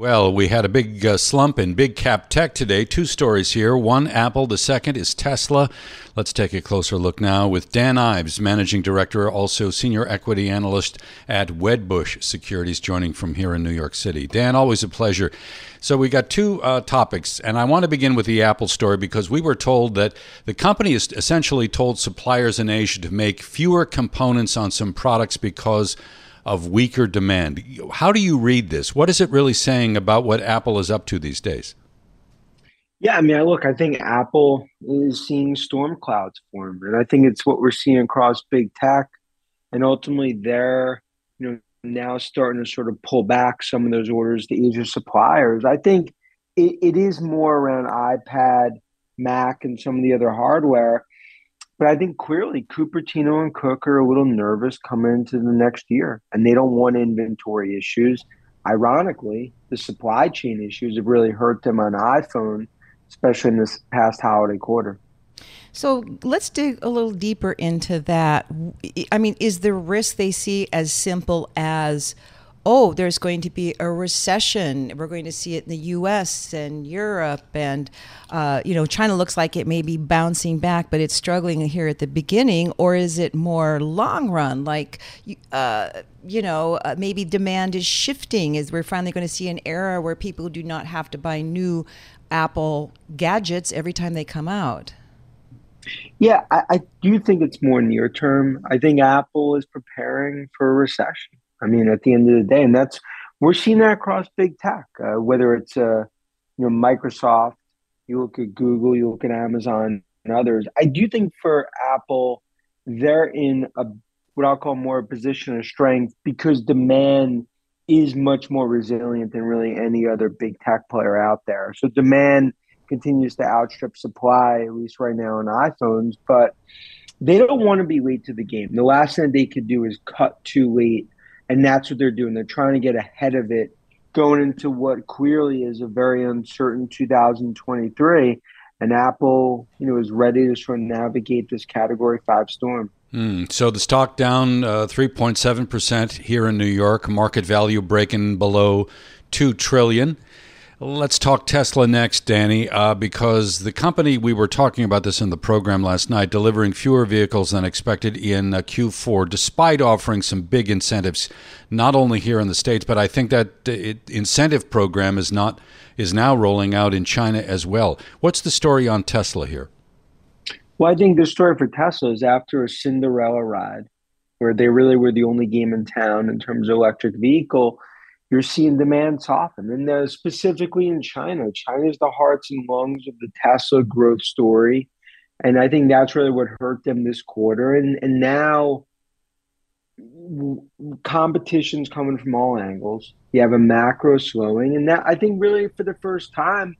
Well, we had a big uh, slump in big cap tech today. Two stories here. One, Apple. The second is Tesla. Let's take a closer look now with Dan Ives, Managing Director, also Senior Equity Analyst at Wedbush Securities, joining from here in New York City. Dan, always a pleasure. So we got two uh, topics, and I want to begin with the Apple story because we were told that the company has essentially told suppliers in Asia to make fewer components on some products because of weaker demand. How do you read this? What is it really saying about what Apple is up to these days? Yeah, I mean, look, I think Apple is seeing storm clouds form, and I think it's what we're seeing across big tech, and ultimately they're you know now starting to sort of pull back some of those orders to Asia suppliers. I think it, it is more around iPad, Mac, and some of the other hardware but I think clearly Cupertino and Cook are a little nervous coming into the next year, and they don't want inventory issues. Ironically, the supply chain issues have really hurt them on iPhone, especially in this past holiday quarter. So let's dig a little deeper into that. I mean, is the risk they see as simple as oh, there's going to be a recession. We're going to see it in the U.S. and Europe, and uh, you know, China looks like it may be bouncing back, but it's struggling here at the beginning. Or is it more long run, like uh, you know, uh, maybe demand is shifting? Is we're finally going to see an era where people do not have to buy new Apple gadgets every time they come out? Yeah, I, I do think it's more near term. I think Apple is preparing for a recession. I mean, at the end of the day, and that's we're seeing that across big tech, uh, whether it's uh, you know Microsoft, you look at Google, you look at Amazon, and others. I do think for Apple, they're in a what I'll call more a position of strength because demand is much more resilient than really any other big tech player out there. So demand continues to outstrip supply, at least right now on iPhones, but they don't want to be late to the game. The last thing they could do is cut too late and that's what they're doing. They're trying to get ahead of it going into what clearly is a very uncertain 2023. And Apple, you know, is ready to sort of navigate this Category Five storm. Mm, so the stock down uh, 3.7% here in New York, market value breaking below 2 trillion. Let's talk Tesla next, Danny, uh, because the company, we were talking about this in the program last night, delivering fewer vehicles than expected in uh, Q4, despite offering some big incentives, not only here in the States, but I think that the incentive program is not is now rolling out in China as well. What's the story on Tesla here? Well, I think the story for Tesla is after a Cinderella ride, where they really were the only game in town in terms of electric vehicle you're seeing demand soften. And uh, specifically in China, China is the hearts and lungs of the Tesla growth story. And I think that's really what hurt them this quarter. And, and now competition's coming from all angles. You have a macro slowing. And that I think really for the first time,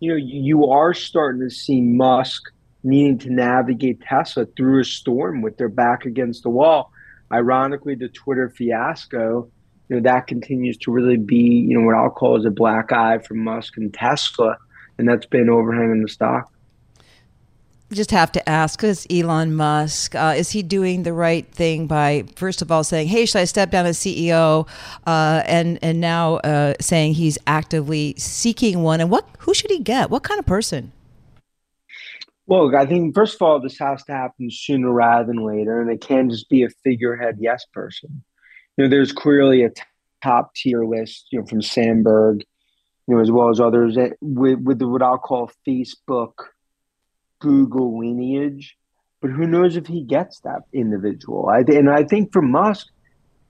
you know, you are starting to see Musk needing to navigate Tesla through a storm with their back against the wall. Ironically, the Twitter fiasco you know that continues to really be you know what I'll call as a black eye for Musk and Tesla, and that's been overhanging the stock. Just have to ask, because Elon Musk uh, is he doing the right thing by first of all saying, "Hey, should I step down as CEO?" Uh, and and now uh, saying he's actively seeking one. And what who should he get? What kind of person? Well, I think first of all, this has to happen sooner rather than later, and it can't just be a figurehead yes person you know, there's clearly a t- top tier list, you know, from Sandberg, you know, as well as others that, with, with the, what I'll call Facebook, Google lineage. But who knows if he gets that individual? I and I think for Musk,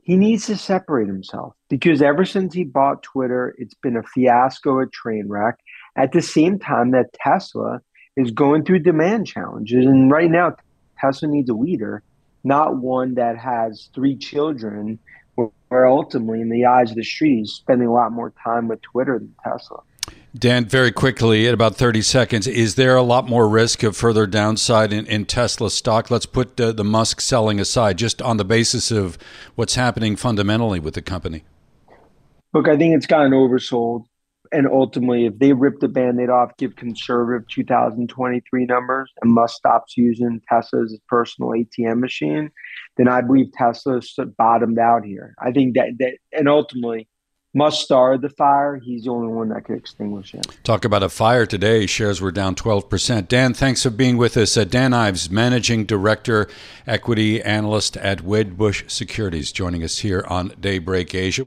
he needs to separate himself because ever since he bought Twitter, it's been a fiasco, a train wreck. At the same time that Tesla is going through demand challenges. And right now, Tesla needs a leader, not one that has three children, where ultimately, in the eyes of the street, he's spending a lot more time with Twitter than Tesla. Dan, very quickly, at about 30 seconds, is there a lot more risk of further downside in, in Tesla stock? Let's put uh, the Musk selling aside, just on the basis of what's happening fundamentally with the company. Look, I think it's gotten oversold. And ultimately, if they rip the band aid off, give conservative 2023 numbers, and Musk stops using Tesla as his personal ATM machine, then I believe Tesla's bottomed out here. I think that, that and ultimately, Musk started the fire. He's the only one that could extinguish it. Talk about a fire today. Shares were down 12%. Dan, thanks for being with us. Uh, Dan Ives, Managing Director, Equity Analyst at Wedbush Securities, joining us here on Daybreak Asia.